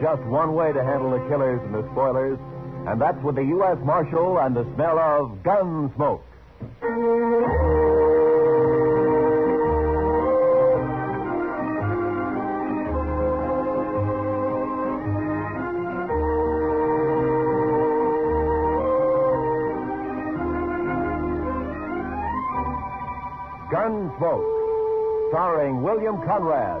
just one way to handle the killers and the spoilers, and that's with the U.S. Marshal and the smell of gun smoke. Gunsmoke, starring William Conrad,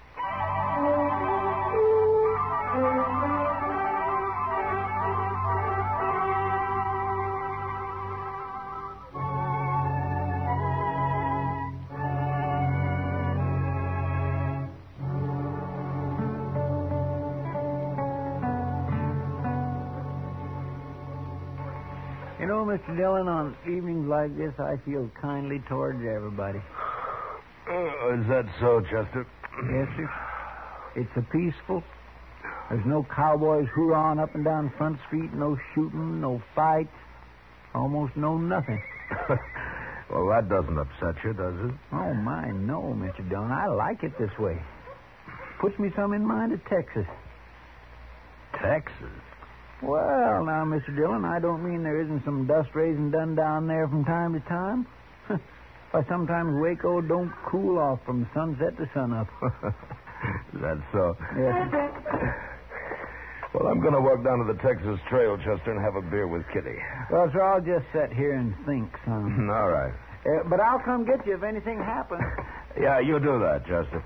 Mr. Dillon, on evenings like this, I feel kindly towards everybody. Uh, is that so, Chester? Yes, sir. It's a peaceful. There's no cowboys hoorahing up and down Front Street, no shooting, no fights, almost no nothing. well, that doesn't upset you, does it? Oh, my, no, Mr. Dillon. I like it this way. Puts me some in mind of Texas. Texas? Well, now, Mr. Dillon, I don't mean there isn't some dust raising done down there from time to time. Why, sometimes Waco don't cool off from sunset to sunup. Is that so? yes. Well, I'm going to walk down to the Texas Trail, Chester, and have a beer with Kitty. Well, sir, I'll just sit here and think some. All right. Uh, but I'll come get you if anything happens. Yeah, you do that, Chester.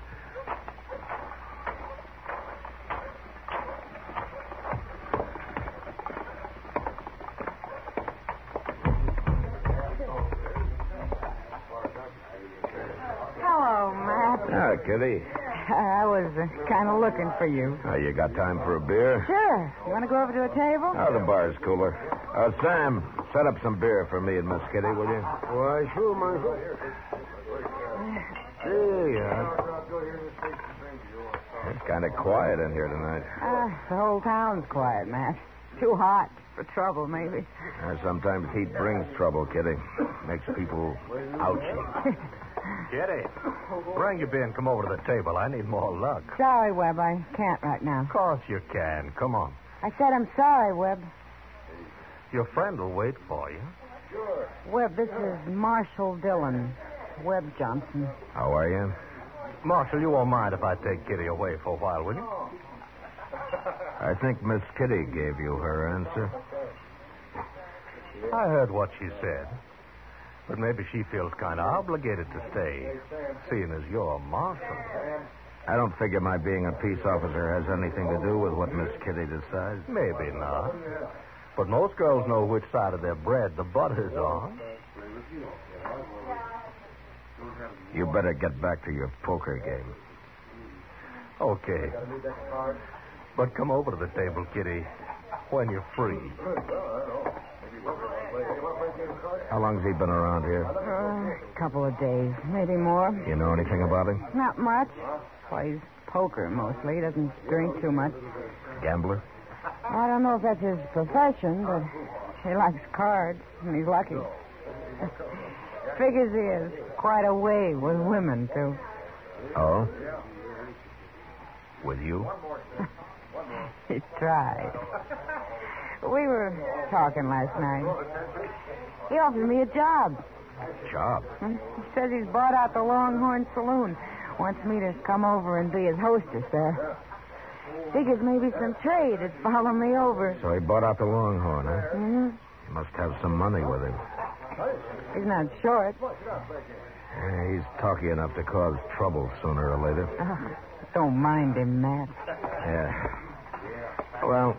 Kitty. I was uh, kind of looking for you. Oh, you got time for a beer? Sure. You want to go over to a table? Oh, the bar's cooler. Uh, Sam, set up some beer for me and Miss Kitty, will you? Why, sure, Marshal. There you are. It's kind of quiet in here tonight. Uh, the whole town's quiet, Matt. Too hot for trouble, maybe. Uh, sometimes heat brings trouble, Kitty. Makes people ouchy. Kitty, bring your beer and come over to the table. I need more luck. Sorry, Webb. I can't right now. Of course you can. Come on. I said I'm sorry, Webb. Your friend will wait for you. Sure. Webb, this is Marshal Dillon. Webb Johnson. How are you? Marshal, you won't mind if I take Kitty away for a while, will you? I think Miss Kitty gave you her answer. I heard what she said. But maybe she feels kind of obligated to stay, seeing as you're a marshal. I don't figure my being a peace officer has anything to do with what Miss Kitty decides. Maybe not. But most girls know which side of their bread the butter's on. You better get back to your poker game. Okay. But come over to the table, Kitty, when you're free. How long's he been around here? A Uh, couple of days, maybe more. You know anything about him? Not much. Plays poker mostly. Doesn't drink too much. Gambler? I don't know if that's his profession, but he likes cards, and he's lucky. Figures he is quite a way with women, too. Oh? With you? He tried. We were talking last night. He offered me a job. Job? He says he's bought out the Longhorn Saloon. Wants me to come over and be his hostess there. Figures maybe some trade would follow me over. So he bought out the Longhorn, huh? hmm He must have some money with him. He's not short. Yeah, he's talky enough to cause trouble sooner or later. Oh, don't mind him, Matt. Yeah. Well,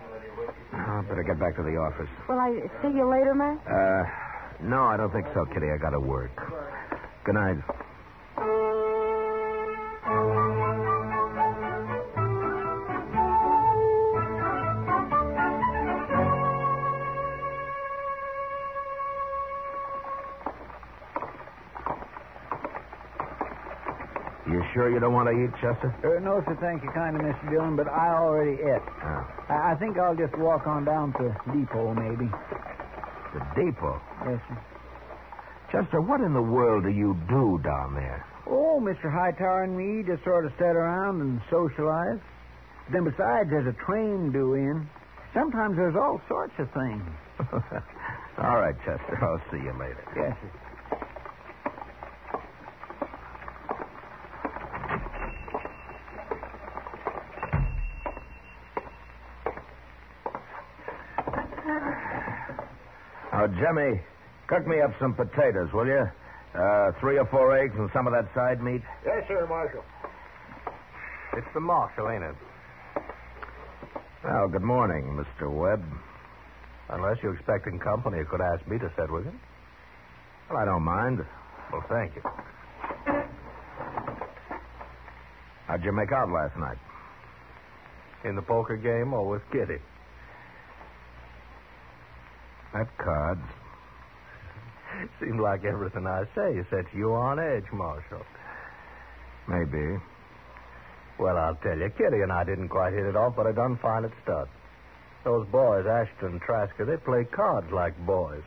I better get back to the office. Will I see you later, Matt? Uh, no, I don't think so, Kitty. I gotta work. Good night. You sure you don't want to eat, Chester? Uh, no, sir, thank you kindly, Mr. Dillon, but I already ate. Oh. I, I think I'll just walk on down to the depot, maybe. The depot. Yes, sir. Chester, what in the world do you do down there? Oh, Mr. Hightower and me just sort of sit around and socialize. Then besides, there's a train due in. Sometimes there's all sorts of things. All right, Chester. I'll see you later. Yes, sir. Now, Jimmy, cook me up some potatoes, will you? Uh, three or four eggs and some of that side meat. Yes, sir, Marshal. It's the Marshal, ain't it? Well, good morning, Mr. Webb. Unless you're expecting company, you could ask me to sit with you. Well, I don't mind. Well, thank you. How'd you make out last night? In the poker game or with Kitty? At cards. Seems like everything I say sets you on edge, Marshal. Maybe. Well, I'll tell you, Kitty and I didn't quite hit it off, but I done fine at stud. Those boys, Ashton and Trasker, they play cards like boys.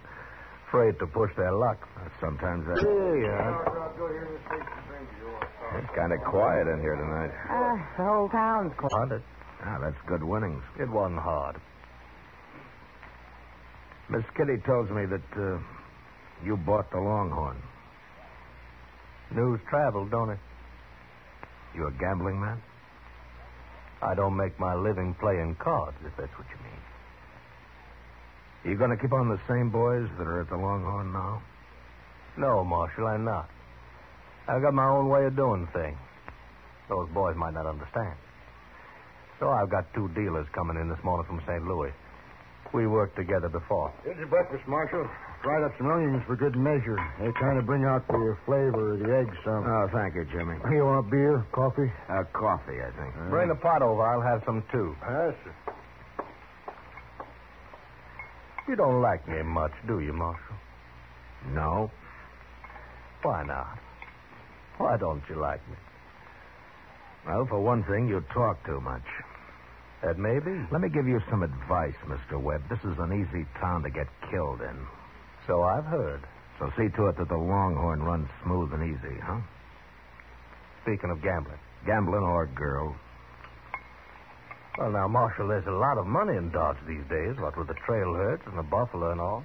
Afraid to push their luck. Sometimes that. Yeah. It's kind of quiet in here tonight. Ah, the whole town's quiet. Ah, that's good winnings. It wasn't hard. Miss Kitty tells me that uh, you bought the Longhorn. News traveled, don't it? You a gambling man? I don't make my living playing cards, if that's what you mean. You going to keep on the same boys that are at the Longhorn now? No, Marshal, I'm not. I've got my own way of doing things. Those boys might not understand. So I've got two dealers coming in this morning from St. Louis. We worked together before. Here's your breakfast, Marshal. Fried up some onions for good measure. They kind of bring out the flavor of the eggs some. Oh, thank you, Jimmy. you want beer, coffee? Uh, coffee, I think. Bring the pot over. I'll have some too. Yes, sir. You don't like me much, do you, Marshal? No. Why not? Why don't you like me? Well, for one thing, you talk too much. That may be. Let me give you some advice, Mr. Webb. This is an easy town to get killed in. So I've heard. So see to it that the Longhorn runs smooth and easy, huh? Speaking of gambling. Gambling or girls. Well, now, Marshal, there's a lot of money in Dodge these days, what with the trail herds and the buffalo and all.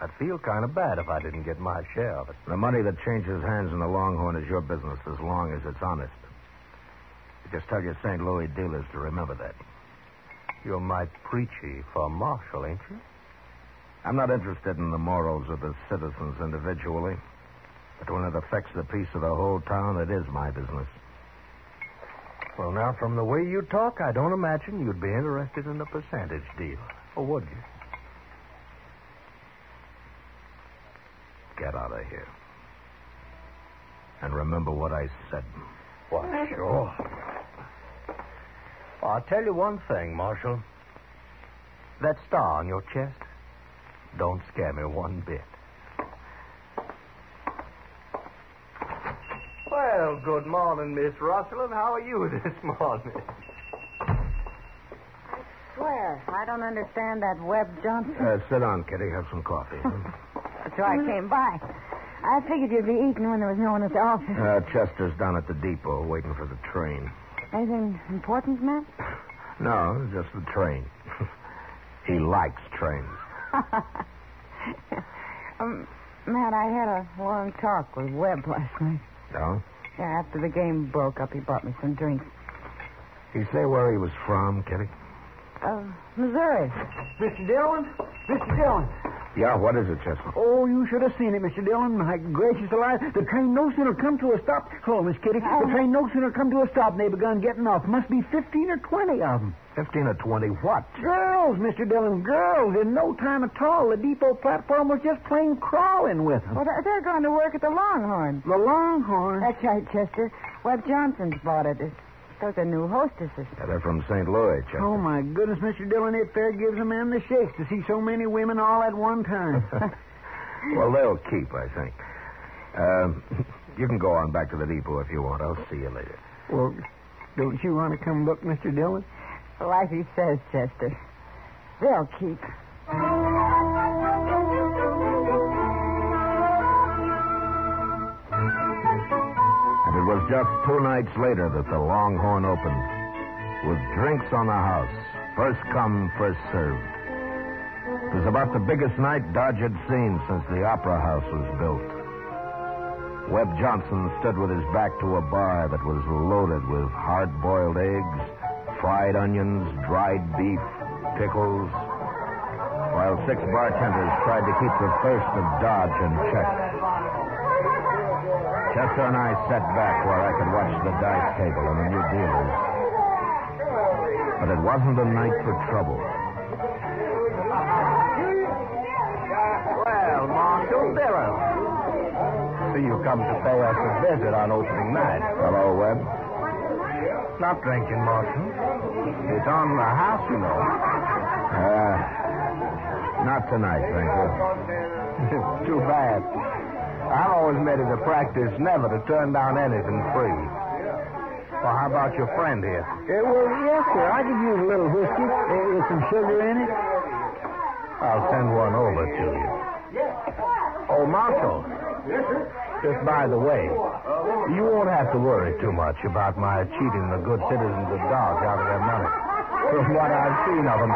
I'd feel kind of bad if I didn't get my share of it. The money that changes hands in the Longhorn is your business as long as it's honest. Just tell your St. Louis dealers to remember that. You're my preachy for Marshal, ain't you? I'm not interested in the morals of the citizens individually. But when it affects the peace of the whole town, it is my business. Well, now, from the way you talk, I don't imagine you'd be interested in a percentage deal. Or would you? Get out of here. And remember what I said. Why, sure. I'll tell you one thing, Marshal. That star on your chest don't scare me one bit. Well, good morning, Miss Russell, and how are you this morning? I swear, I don't understand that Webb Johnson. Uh, sit down, Kitty. Have some coffee. That's why I came by. I figured you'd be eating when there was no one at the office. uh, Chester's down at the depot waiting for the train. Anything important, Matt? No, just the train. he likes trains. um, Matt, I had a long talk with Webb last night. No? Yeah, after the game broke up, he bought me some drinks. He say where he was from, Kitty? Uh, Missouri. Mr. Dillon? Mr. Dillon. Yeah, what is it, Chester? Oh, you should have seen it, Mr. Dillon. My gracious alive. The train no sooner come to a stop. Hello, Miss Kitty. The oh. train no sooner come to a stop and they begun getting off. Must be 15 or 20 of them. 15 or 20 what? Girls, Mr. Dillon, girls. In no time at all, the depot platform was just plain crawling with them. Well, they're, they're going to work at the Longhorn. The Longhorn. That's right, Chester. Webb Johnson's bought it. Those are new hostesses. Yeah, they're from St. Louis, Chester. Oh, my goodness, Mr. Dillon, it fair gives a man the shakes to see so many women all at one time. well, they'll keep, I think. Um, You can go on back to the depot if you want. I'll see you later. Well, don't you want to come look, Mr. Dillon? Like he says, Chester. They'll keep. Was just two nights later that the Longhorn opened, with drinks on the house, first come, first served. It was about the biggest night Dodge had seen since the Opera House was built. Webb Johnson stood with his back to a bar that was loaded with hard-boiled eggs, fried onions, dried beef, pickles, while six bartenders tried to keep the thirst of Dodge in check. Chester and I sat back where I could watch the dice table and the new dealers. But it wasn't a night for trouble. Well, Marshal Dillon. See you come to pay us a visit on opening night. Hello, Webb. Not drinking, Marshal. It's on the house, you know. Uh, not tonight, thank you. Too bad. I always made it a practice never to turn down anything free. Well, how about your friend here? Uh, well, yes, sir. I could use a little whiskey uh, with some sugar in it. I'll send one over to you. Oh, Marshal. Yes, sir. Just by the way, you won't have to worry too much about my cheating the good citizens of Dodge out of their money. From what I've seen of them,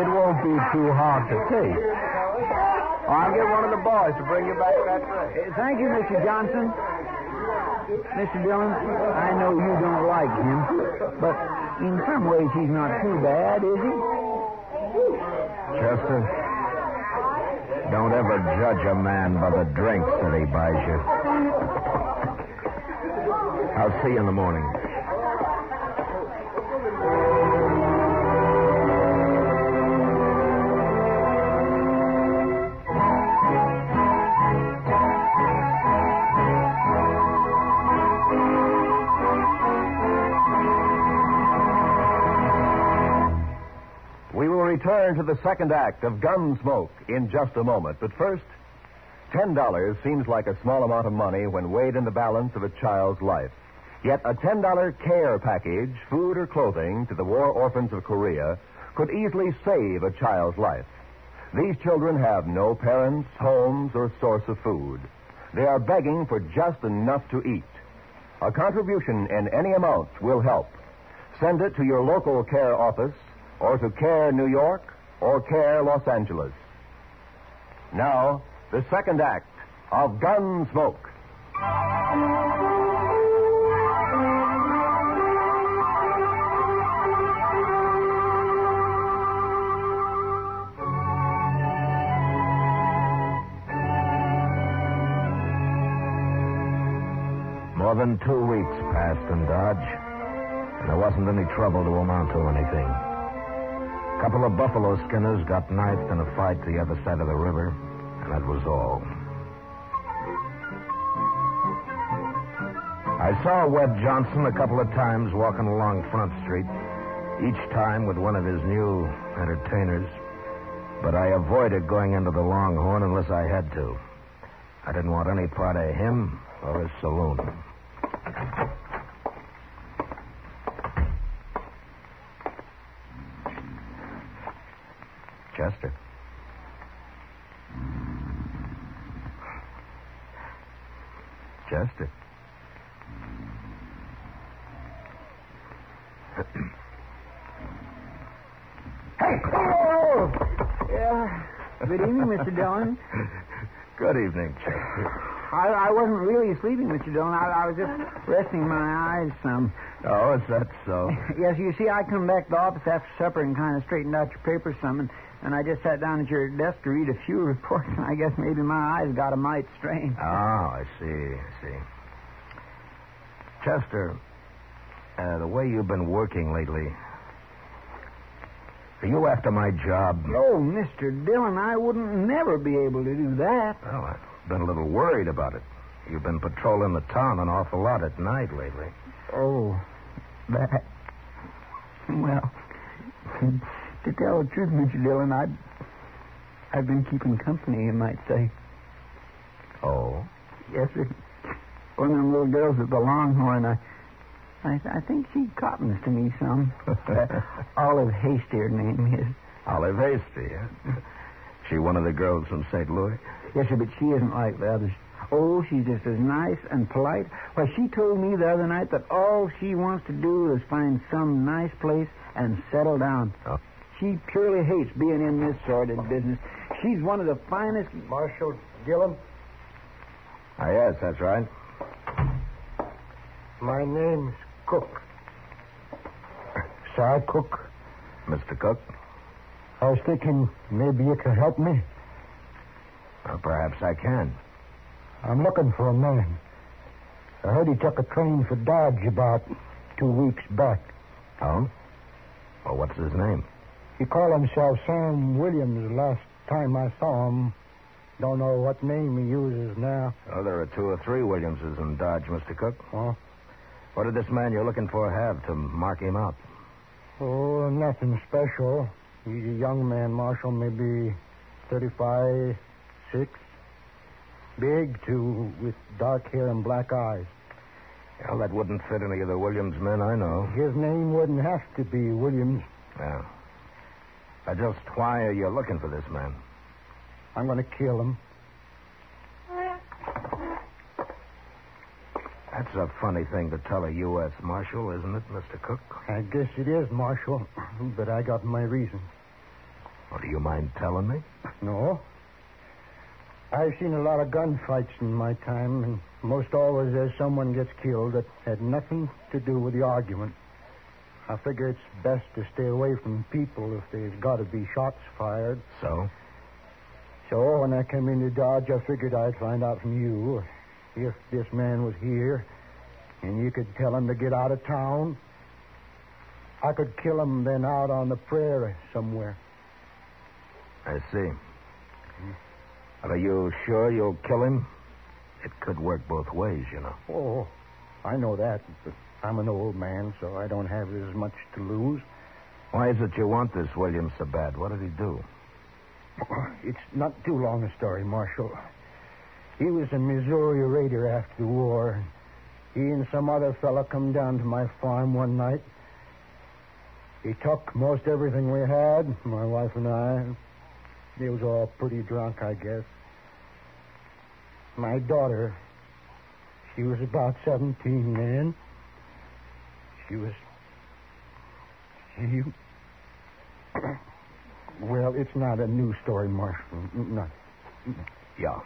it won't be too hard to take. I'll get one of the boys to bring you back that tray. Uh, thank you, Mr. Johnson. Mr. Dillon, I know you don't like him, but in some ways he's not too bad, is he? Chester, don't ever judge a man by the drinks that he buys you. I'll see you in the morning. Return to the second act of Gunsmoke in just a moment. But first, $10 seems like a small amount of money when weighed in the balance of a child's life. Yet a $10 care package, food or clothing, to the war orphans of Korea could easily save a child's life. These children have no parents, homes, or source of food. They are begging for just enough to eat. A contribution in any amount will help. Send it to your local care office or to Care New York or Care Los Angeles. Now, the second act of Gunsmoke. More than two weeks passed in Dodge, and there wasn't any trouble to amount to anything. A couple of buffalo skinners got knifed in a fight the other side of the river, and that was all. I saw Webb Johnson a couple of times walking along Front Street, each time with one of his new entertainers, but I avoided going into the Longhorn unless I had to. I didn't want any part of him or his saloon. Chester. Chester. Hey! Oh! Yeah. Good evening, Mr. Dillon. Good evening, Chester. I, I wasn't really sleeping, Mr. Dillon. I, I was just resting my eyes some. Oh, is that so? Yes, you see, I come back to the office after supper and kind of straightened out your papers some, and, and I just sat down at your desk to read a few reports, and I guess maybe my eyes got a mite strained. Oh, I see, I see. Chester, uh, the way you've been working lately, are you after my job? Oh, Mr. Dillon, I wouldn't never be able to do that. Well, I've been a little worried about it. You've been patrolling the town an awful lot at night lately. Oh, that. Well, to tell the truth, Mr. Dillon, I've, I've been keeping company, you might say. Oh? Yes, sir. one of them little girls at the Longhorn. I, I, I think she cottons to me some. uh, Olive Hasty, her name is. Olive Hasty, huh? She one of the girls from St. Louis? Yes, sir, but she isn't like the others. Oh, she's just as nice and polite. Why, she told me the other night that all she wants to do is find some nice place and settle down. Oh. She purely hates being in this sordid business. She's one of the finest. Marshal Gillum, Ah, yes, that's right. my name's Cook. Sir Cook. Mr. Cook? I was thinking maybe you could help me. Well, perhaps I can. I'm looking for a man. I heard he took a train for Dodge about two weeks back. Oh? Well, what's his name? He called himself Sam Williams last time I saw him. Don't know what name he uses now. Oh, there are two or three Williamses in Dodge, Mr. Cook. Oh, What did this man you're looking for have to mark him out? oh nothing special. He's a young man, Marshal, maybe 35, 6. Big, too, with dark hair and black eyes. Well, that wouldn't fit any of the Williams men I know. His name wouldn't have to be Williams. Yeah. Uh, just why are you looking for this man? I'm going to kill him. That's a funny thing to tell a U.S. Marshal, isn't it, Mr. Cook? I guess it is, Marshal, but I got my reasons. Well, do you mind telling me? No. I've seen a lot of gunfights in my time, and most always there's someone gets killed that had nothing to do with the argument. I figure it's best to stay away from people if there's got to be shots fired. So? So when I came into Dodge, I figured I'd find out from you if this man was here, and you could tell him to get out of town. I could kill him then out on the prairie somewhere. I see. Are you sure you'll kill him? It could work both ways, you know. Oh, I know that, but I'm an old man, so I don't have as much to lose. Why is it you want this Williams so bad? What did he do? Oh, it's not too long a story, Marshal. He was a Missouri raider after the war. He and some other fella come down to my farm one night. He took most everything we had, my wife and I. They was all pretty drunk, I guess. My daughter, she was about 17 then. She was. She. well, it's not a new story, Marshal. Not. Yeah.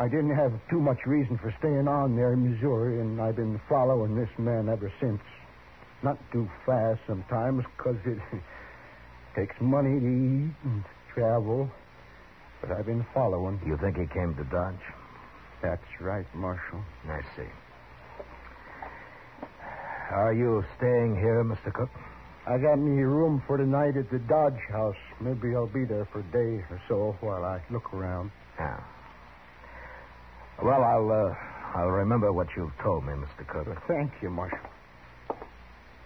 I didn't have too much reason for staying on there in Missouri, and I've been following this man ever since. Not too fast sometimes, 'cause it takes money to eat and travel. But I've been following. You think he came to Dodge? That's right, Marshal. I see. Are you staying here, Mr. Cook? I got me room for tonight at the Dodge House. Maybe I'll be there for a day or so while I look around. Yeah. Well, I'll uh, I'll remember what you've told me, Mr. Cook. Thank you, Marshal.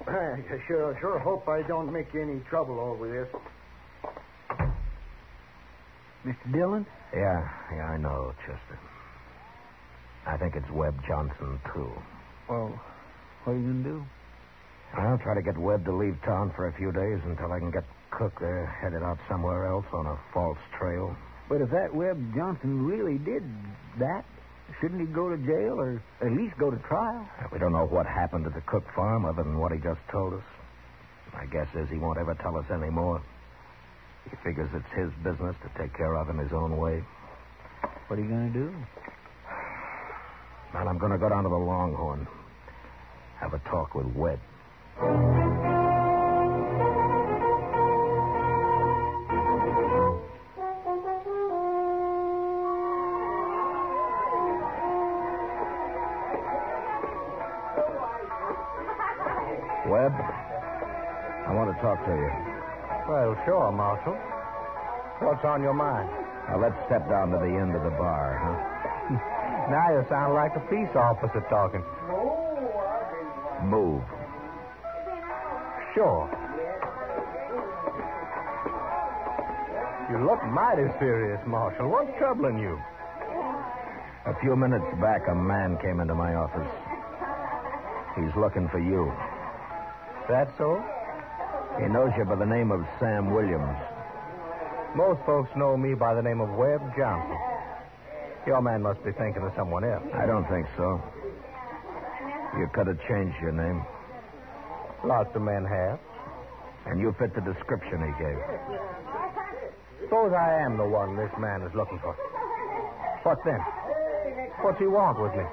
I sure, sure hope I don't make any trouble over this. Mr. Dillon? Yeah, yeah, I know, Chester. I think it's Webb Johnson too. Well, what are you going to do? I'll try to get Webb to leave town for a few days until I can get Cook there headed out somewhere else on a false trail. But if that Webb Johnson really did that, shouldn't he go to jail or at least go to trial? We don't know what happened at the Cook farm other than what he just told us. My guess is he won't ever tell us any more. He figures it's his business to take care of in his own way. What are you going to do? Well, I'm going to go down to the Longhorn. Have a talk with Webb. Webb, I want to talk to you. Well, sure, Marshal. What's on your mind? Now, let's step down to the end of the bar, huh? Now you sound like a peace officer talking. Move. Sure. You look mighty serious, Marshal. What's troubling you? A few minutes back, a man came into my office. He's looking for you. That so? He knows you by the name of Sam Williams. Most folks know me by the name of Webb Johnson. Your man must be thinking of someone else. I don't think so. You could have changed your name, Lots of men have. and you fit the description he gave. Suppose I am the one this man is looking for. What then? What's he want with me?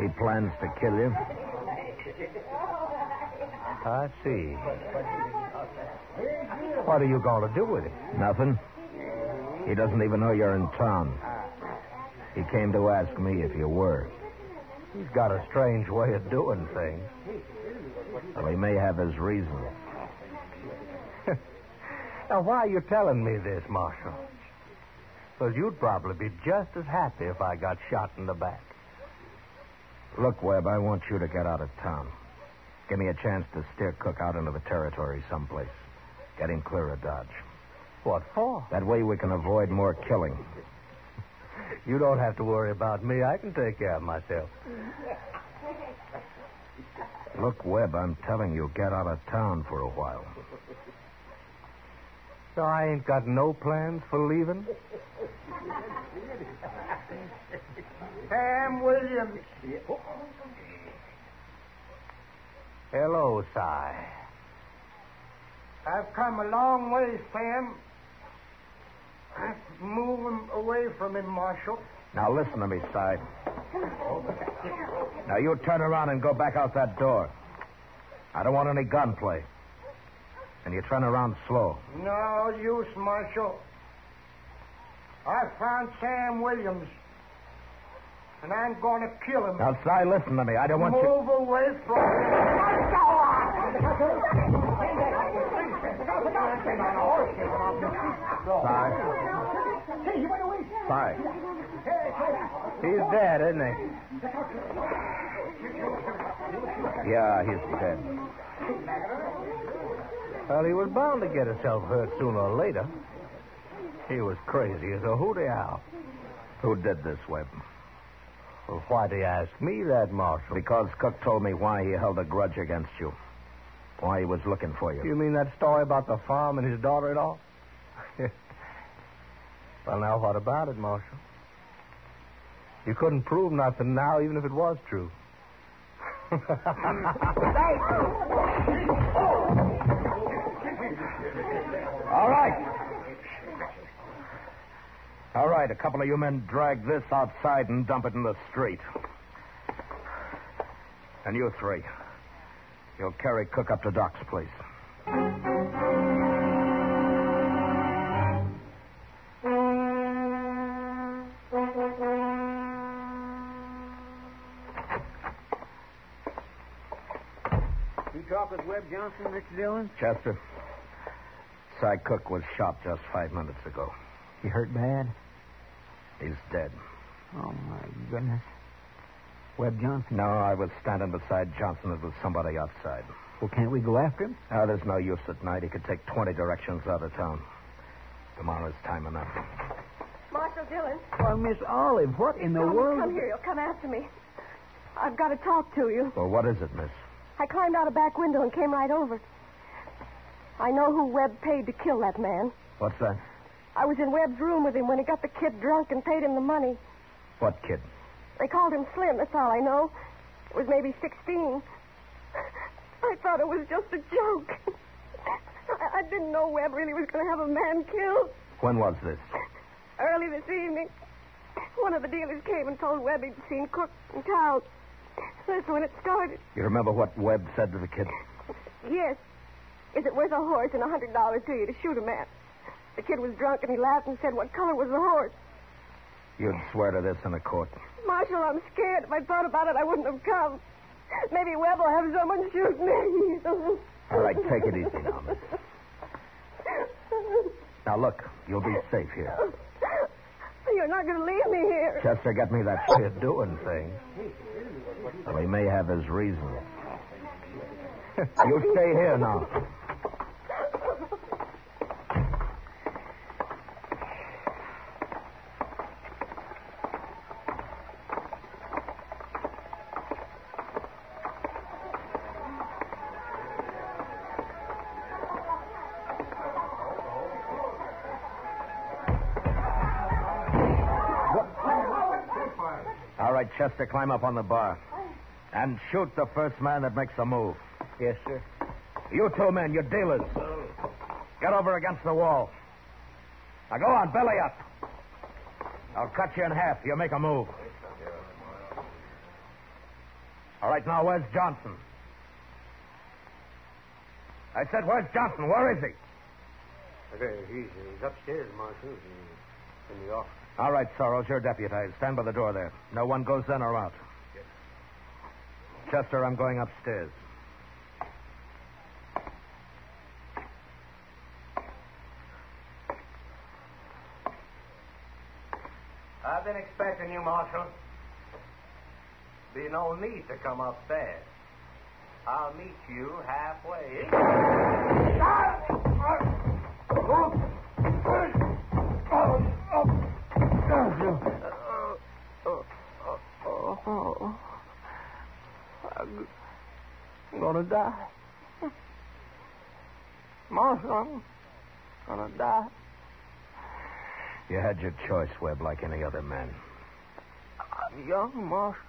He plans to kill you. I see. What are you going to do with him? Nothing. He doesn't even know you're in town. He came to ask me if you were. He's got a strange way of doing things. Well, he may have his reasons. Now, why are you telling me this, Marshal? Because you'd probably be just as happy if I got shot in the back. Look, Webb, I want you to get out of town. Give me a chance to steer Cook out into the territory someplace. Get him clear of Dodge. What for? That way we can avoid more killing. You don't have to worry about me. I can take care of myself. Look, Webb, I'm telling you, get out of town for a while. So I ain't got no plans for leaving? Sam Williams. Hello, Si. I've come a long way, Sam. I'm moving away from him, Marshal. Now listen to me, Si. Now you turn around and go back out that door. I don't want any gunplay. And you turn around slow. No use, Marshal. I found Sam Williams. And I'm going to kill him. Now, Si, listen to me. I don't want you. Move away from him. Si. Si. He's dead, isn't he? Yeah, he's dead. Well, he was bound to get himself hurt sooner or later. He was crazy as a hooty owl. Who did this, Webb? Well, why'd he ask me that, Marshal? Because Cook told me why he held a grudge against you. Why he was looking for you. You mean that story about the farm and his daughter-in-law? well, now, what about it, Marshal? You couldn't prove nothing now, even if it was true. All right. All right, a couple of you men drag this outside and dump it in the street. And you three, you'll carry Cook up to Doc's place. You talk with Webb Johnson, Mr. Dillon? Chester, Cy Cook was shot just five minutes ago. He hurt bad? He's dead. Oh, my goodness. Webb Johnson. No, I was standing beside Johnson. It was somebody outside. Well, can't we go after him? Oh, there's no use at night. He could take 20 directions out of town. Tomorrow's time enough. Marshal Dillon, Why, Miss Olive, what in the come, world? come here. You'll come after me. I've got to talk to you. Well, what is it, miss? I climbed out a back window and came right over. I know who Webb paid to kill that man. What's that? I was in Webb's room with him when he got the kid drunk and paid him the money. What kid? They called him Slim, that's all I know. It was maybe 16. I thought it was just a joke. I, I didn't know Webb really was going to have a man killed. When was this? Early this evening, one of the dealers came and told Webb he'd seen Cook in town. That's when it started. You remember what Webb said to the kid? Yes. Is it worth a horse and a hundred dollars to you to shoot a man? The kid was drunk and he laughed and said, What color was the horse? You'd swear to this in a court. Marshal, I'm scared. If I'd thought about it, I wouldn't have come. Maybe Webb will have someone shoot me. All right, take it easy now, miss. Now, look, you'll be safe here. You're not going to leave me here. Chester, get me that kid. doing things. Well, he may have his reasons. you stay here now. Right, Chester, climb up on the bar. And shoot the first man that makes a move. Yes, sir. You two men, you're dealers. Get over against the wall. Now go on, belly up. I'll cut you in half. You make a move. All right, now where's Johnson? I said, where's Johnson? Where is he? He's, he's upstairs, Marshal. In, in the office. All right, Sorrels, you're deputized. Stand by the door there. No one goes in or out. Yes. Chester, I'm going upstairs. I've been expecting you, Marshal. Be no need to come upstairs. I'll meet you halfway. Oh, I'm gonna die. Marshal, I'm gonna die. You had your choice, Webb, like any other man. I'm young, Marshal.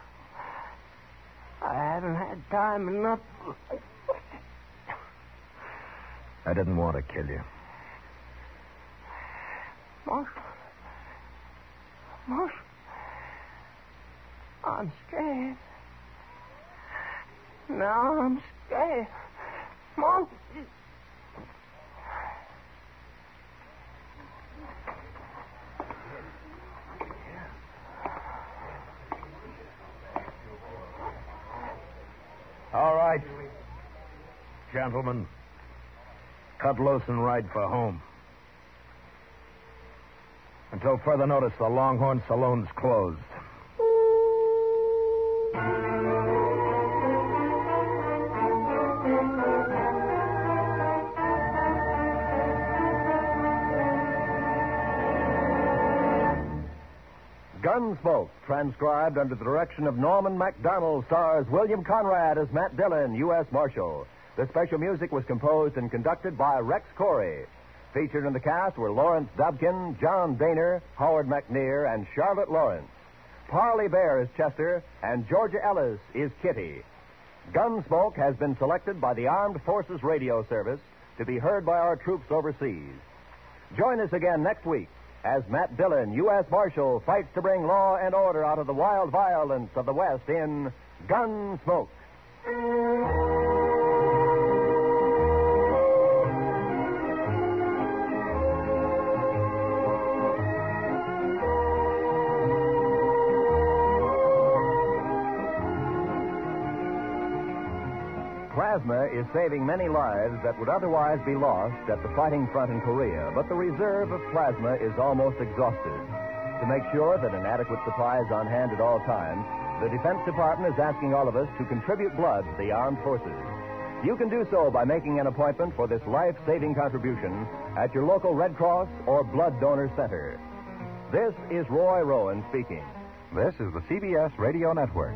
I haven't had time enough. I didn't want to kill you. Marshal. Marshal. I'm scared. Now I'm scared. Marshal. All right. Gentlemen, cut loose and ride for home. Until further notice, the Longhorn Saloon's closed. Gunsmoke, transcribed under the direction of Norman Macdonnell, stars William Conrad as Matt Dillon, U.S. Marshal. The special music was composed and conducted by Rex Koury. Featured in the cast were Lawrence Dobkin, John Dehner, Howard McNear, and Charlotte Lawrence. Parley Baer is Chester, and Georgia Ellis is Kitty. Gunsmoke has been selected by the Armed Forces Radio Service to be heard by our troops overseas. Join us again next week as Matt Dillon, U.S. Marshal, fights to bring law and order out of the wild violence of the West in Gunsmoke. Is saving many lives that would otherwise be lost at the fighting front in Korea, but the reserve of plasma is almost exhausted. To make sure that an adequate supply is on hand at all times, the Defense Department is asking all of us to contribute blood to the armed forces. You can do so by making an appointment for this life saving contribution at your local Red Cross or Blood Donor Center. This is Roy Rowan speaking. This is the CBS Radio Network.